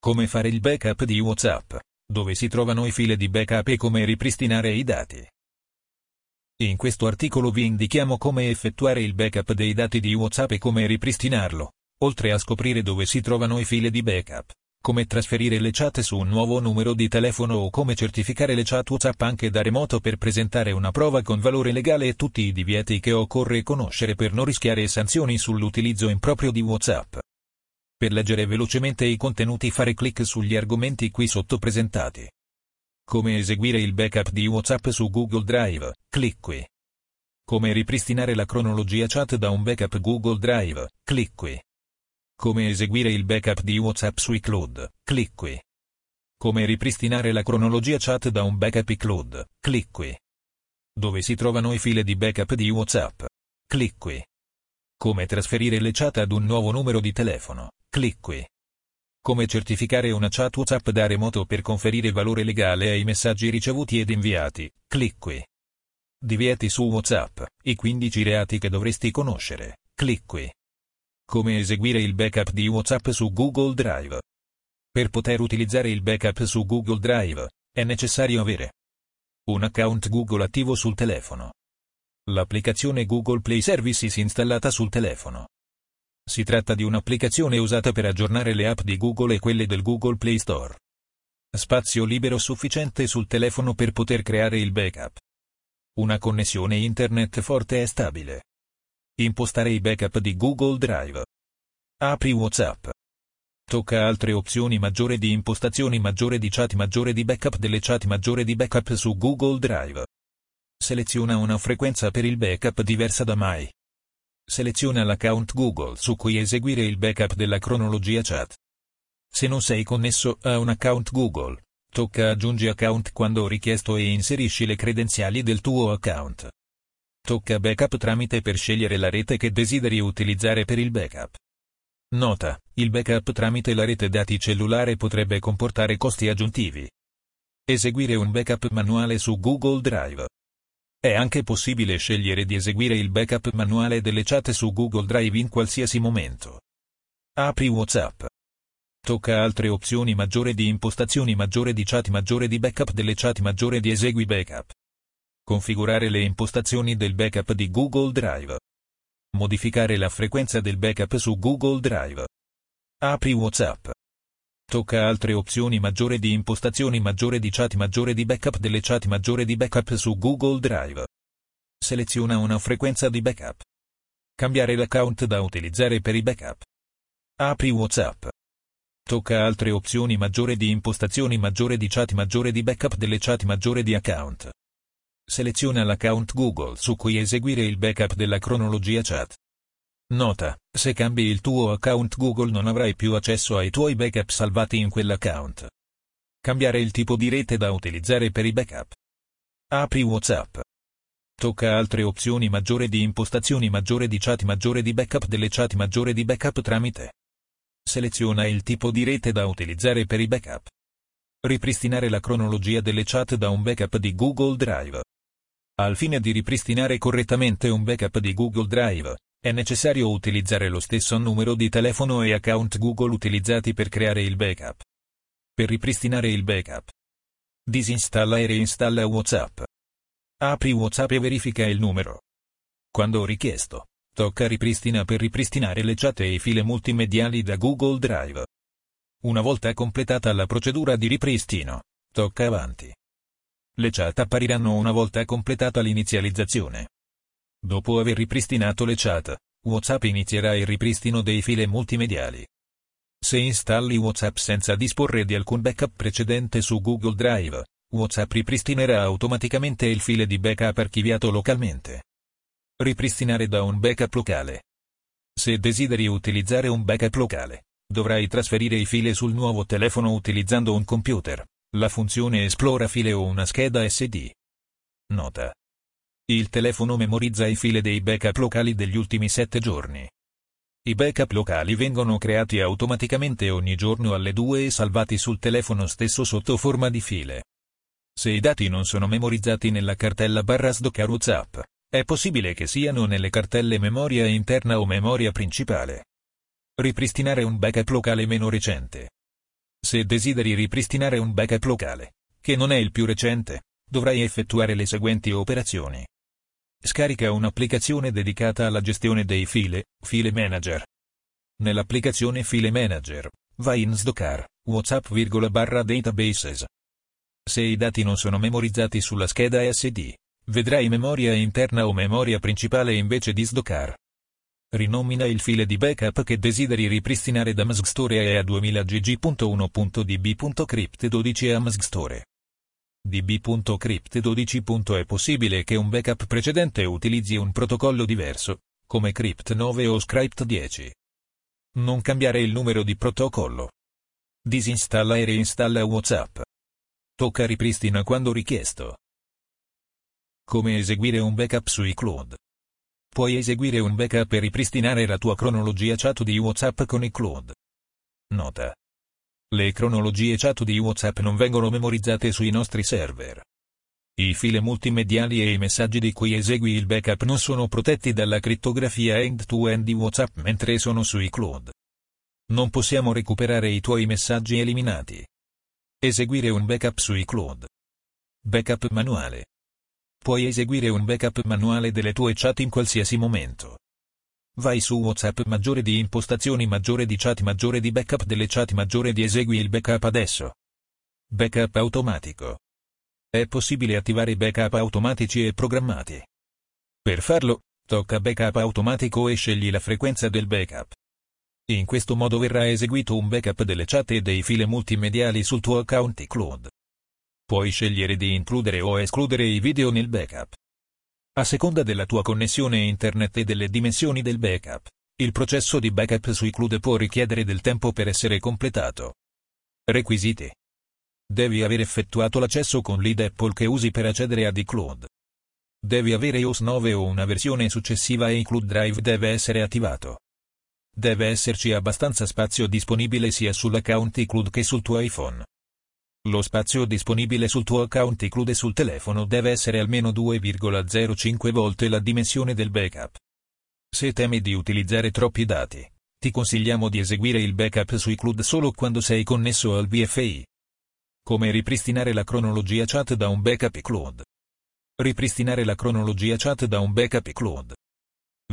Come fare il backup di WhatsApp, dove si trovano i file di backup e come ripristinare i dati. In questo articolo vi indichiamo come effettuare il backup dei dati di WhatsApp e come ripristinarlo, oltre a scoprire dove si trovano i file di backup, come trasferire le chat su un nuovo numero di telefono o come certificare le chat WhatsApp anche da remoto per presentare una prova con valore legale e tutti i divieti che occorre conoscere per non rischiare sanzioni sull'utilizzo improprio di WhatsApp. Per leggere velocemente i contenuti fare clic sugli argomenti qui sotto presentati. Come eseguire il backup di WhatsApp su Google Drive, clic qui. Come ripristinare la cronologia chat da un backup Google Drive, clic qui. Come eseguire il backup di WhatsApp su iCloud, clic qui. Come ripristinare la cronologia chat da un backup iCloud, clic qui. Dove si trovano i file di backup di WhatsApp, clic qui. Come trasferire le chat ad un nuovo numero di telefono, clic qui. Come certificare una chat WhatsApp da remoto per conferire valore legale ai messaggi ricevuti ed inviati, clic qui. Divieti su WhatsApp, i 15 reati che dovresti conoscere, clic qui. Come eseguire il backup di WhatsApp su Google Drive. Per poter utilizzare il backup su Google Drive, è necessario avere un account Google attivo sul telefono. L'applicazione Google Play Services installata sul telefono. Si tratta di un'applicazione usata per aggiornare le app di Google e quelle del Google Play Store. Spazio libero sufficiente sul telefono per poter creare il backup. Una connessione internet forte e stabile. Impostare i backup di Google Drive. Apri WhatsApp. Tocca altre opzioni maggiore di impostazioni maggiore di chat maggiore di backup delle chat maggiore di backup su Google Drive. Seleziona una frequenza per il backup diversa da mai. Seleziona l'account Google su cui eseguire il backup della cronologia chat. Se non sei connesso a un account Google, tocca aggiungi account quando richiesto e inserisci le credenziali del tuo account. Tocca backup tramite per scegliere la rete che desideri utilizzare per il backup. Nota, il backup tramite la rete dati cellulare potrebbe comportare costi aggiuntivi. Eseguire un backup manuale su Google Drive. È anche possibile scegliere di eseguire il backup manuale delle chat su Google Drive in qualsiasi momento. Apri WhatsApp. Tocca altre opzioni maggiore di impostazioni maggiore di chat maggiore di backup delle chat maggiore di esegui backup. Configurare le impostazioni del backup di Google Drive. Modificare la frequenza del backup su Google Drive. Apri WhatsApp. Tocca altre opzioni maggiore di impostazioni maggiore di chat maggiore di backup delle chat maggiore di backup su Google Drive. Seleziona una frequenza di backup. Cambiare l'account da utilizzare per i backup. Apri WhatsApp. Tocca altre opzioni maggiore di impostazioni maggiore di chat maggiore di backup delle chat maggiore di account. Seleziona l'account Google su cui eseguire il backup della cronologia chat. Nota, se cambi il tuo account Google non avrai più accesso ai tuoi backup salvati in quell'account. Cambiare il tipo di rete da utilizzare per i backup. Apri WhatsApp. Tocca altre opzioni maggiore di impostazioni maggiore di chat maggiore di backup delle chat maggiore di backup tramite. Seleziona il tipo di rete da utilizzare per i backup. Ripristinare la cronologia delle chat da un backup di Google Drive. Al fine di ripristinare correttamente un backup di Google Drive, è necessario utilizzare lo stesso numero di telefono e account Google utilizzati per creare il backup. Per ripristinare il backup. Disinstalla e reinstalla WhatsApp. Apri WhatsApp e verifica il numero. Quando richiesto, tocca ripristina per ripristinare le chat e i file multimediali da Google Drive. Una volta completata la procedura di ripristino, tocca avanti. Le chat appariranno una volta completata l'inizializzazione. Dopo aver ripristinato le chat, WhatsApp inizierà il ripristino dei file multimediali. Se installi WhatsApp senza disporre di alcun backup precedente su Google Drive, WhatsApp ripristinerà automaticamente il file di backup archiviato localmente. Ripristinare da un backup locale. Se desideri utilizzare un backup locale, dovrai trasferire i file sul nuovo telefono utilizzando un computer, la funzione esplora file o una scheda SD. Nota. Il telefono memorizza i file dei backup locali degli ultimi 7 giorni. I backup locali vengono creati automaticamente ogni giorno alle 2 e salvati sul telefono stesso sotto forma di file. Se i dati non sono memorizzati nella cartella barra SDOCAR WhatsApp, è possibile che siano nelle cartelle memoria interna o memoria principale. Ripristinare un backup locale meno recente. Se desideri ripristinare un backup locale, che non è il più recente, dovrai effettuare le seguenti operazioni. Scarica un'applicazione dedicata alla gestione dei file, File Manager. Nell'applicazione File Manager, vai in SDOCAR, WhatsApp, barra databases. Se i dati non sono memorizzati sulla scheda SD, vedrai memoria interna o memoria principale invece di SDOCAR. Rinomina il file di backup che desideri ripristinare da MSGStore a 2000gg.1.db.crypt12 a MSGStore db.crypt12. È possibile che un backup precedente utilizzi un protocollo diverso, come Crypt 9 o Script 10. Non cambiare il numero di protocollo. Disinstalla e reinstalla WhatsApp. Tocca ripristina quando richiesto. Come eseguire un backup su iCloud. Puoi eseguire un backup e ripristinare la tua cronologia chat di WhatsApp con iCloud. Nota. Le cronologie chat di WhatsApp non vengono memorizzate sui nostri server. I file multimediali e i messaggi di cui esegui il backup non sono protetti dalla crittografia end-to-end di WhatsApp mentre sono su iCloud. Non possiamo recuperare i tuoi messaggi eliminati. Eseguire un backup su iCloud. Backup manuale. Puoi eseguire un backup manuale delle tue chat in qualsiasi momento. Vai su WhatsApp maggiore di impostazioni maggiore di chat maggiore di backup delle chat maggiore di esegui il backup adesso. Backup automatico. È possibile attivare backup automatici e programmati. Per farlo, tocca backup automatico e scegli la frequenza del backup. In questo modo verrà eseguito un backup delle chat e dei file multimediali sul tuo account iCloud. Puoi scegliere di includere o escludere i video nel backup. A seconda della tua connessione internet e delle dimensioni del backup, il processo di backup su iCloud può richiedere del tempo per essere completato. Requisiti. Devi aver effettuato l'accesso con l'ID Apple che usi per accedere ad iCloud. Devi avere iOS 9 o una versione successiva e iCloud Drive deve essere attivato. Deve esserci abbastanza spazio disponibile sia sull'account iCloud che sul tuo iPhone. Lo spazio disponibile sul tuo account include sul telefono deve essere almeno 2,05 volte la dimensione del backup. Se temi di utilizzare troppi dati, ti consigliamo di eseguire il backup su iCloud solo quando sei connesso al VFI. Come ripristinare la cronologia chat da un backup iCloud. Ripristinare la cronologia chat da un backup iCloud.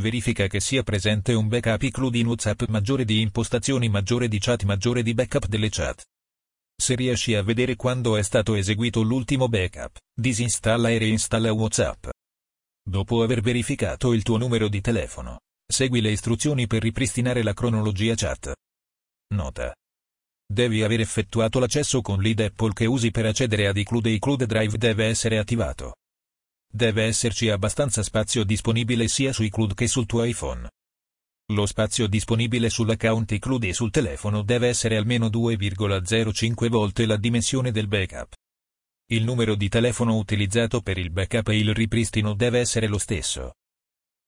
Verifica che sia presente un backup iCloud in WhatsApp maggiore di impostazioni maggiore di chat maggiore di backup delle chat. Se riesci a vedere quando è stato eseguito l'ultimo backup, disinstalla e reinstalla WhatsApp. Dopo aver verificato il tuo numero di telefono, segui le istruzioni per ripristinare la cronologia chat. Nota. Devi aver effettuato l'accesso con l'ID Apple che usi per accedere ad iCloud e iCloud Drive deve essere attivato. Deve esserci abbastanza spazio disponibile sia su iCloud che sul tuo iPhone. Lo spazio disponibile sull'account iCloud e sul telefono deve essere almeno 2,05 volte la dimensione del backup. Il numero di telefono utilizzato per il backup e il ripristino deve essere lo stesso.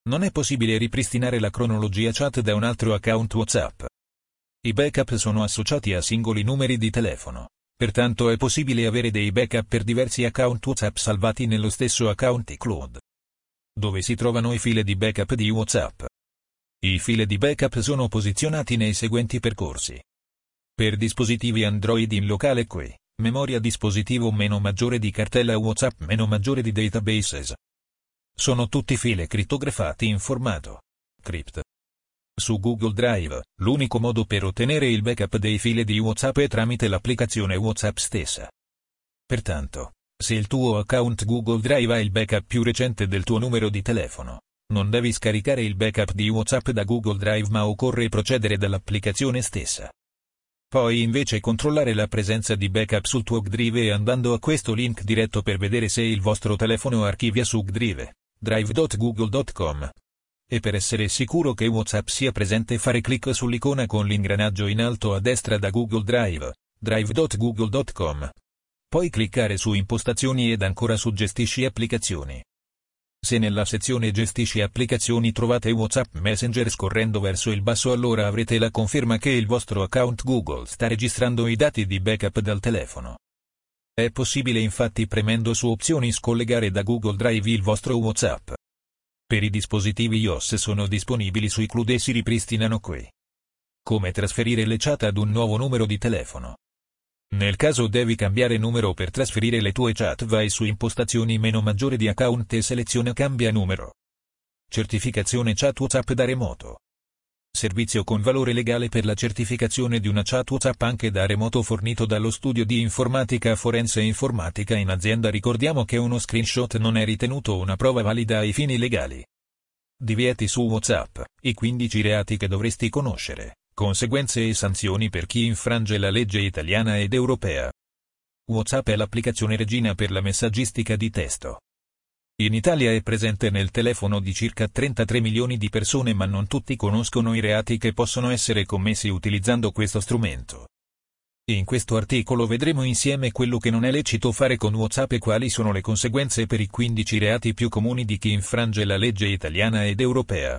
Non è possibile ripristinare la cronologia chat da un altro account WhatsApp. I backup sono associati a singoli numeri di telefono, pertanto è possibile avere dei backup per diversi account WhatsApp salvati nello stesso account iCloud. Dove si trovano i file di backup di WhatsApp? I file di backup sono posizionati nei seguenti percorsi. Per dispositivi Android in locale qui, memoria dispositivo meno maggiore di cartella WhatsApp meno maggiore di databases. Sono tutti file crittografati in formato crypt. Su Google Drive, l'unico modo per ottenere il backup dei file di WhatsApp è tramite l'applicazione WhatsApp stessa. Pertanto, se il tuo account Google Drive ha il backup più recente del tuo numero di telefono, non devi scaricare il backup di WhatsApp da Google Drive ma occorre procedere dall'applicazione stessa. Puoi invece controllare la presenza di backup sul tuo Gdrive andando a questo link diretto per vedere se il vostro telefono archivia su Gdrive, drive.google.com. E per essere sicuro che WhatsApp sia presente fare clic sull'icona con l'ingranaggio in alto a destra da Google Drive, drive.google.com. Poi cliccare su impostazioni ed ancora su gestisci applicazioni. Se nella sezione Gestisci applicazioni trovate WhatsApp Messenger scorrendo verso il basso allora avrete la conferma che il vostro account Google sta registrando i dati di backup dal telefono. È possibile infatti premendo su opzioni scollegare da Google Drive il vostro WhatsApp. Per i dispositivi iOS sono disponibili su iCloud e si ripristinano qui. Come trasferire le chat ad un nuovo numero di telefono. Nel caso devi cambiare numero per trasferire le tue chat vai su impostazioni meno maggiore di account e seleziona cambia numero. Certificazione chat WhatsApp da remoto. Servizio con valore legale per la certificazione di una chat WhatsApp anche da remoto fornito dallo studio di informatica forense informatica in azienda. Ricordiamo che uno screenshot non è ritenuto una prova valida ai fini legali. Divieti su WhatsApp, i 15 reati che dovresti conoscere, conseguenze e sanzioni per chi infrange la legge italiana ed europea. WhatsApp è l'applicazione regina per la messaggistica di testo. In Italia è presente nel telefono di circa 33 milioni di persone ma non tutti conoscono i reati che possono essere commessi utilizzando questo strumento. In questo articolo vedremo insieme quello che non è lecito fare con WhatsApp e quali sono le conseguenze per i 15 reati più comuni di chi infrange la legge italiana ed europea.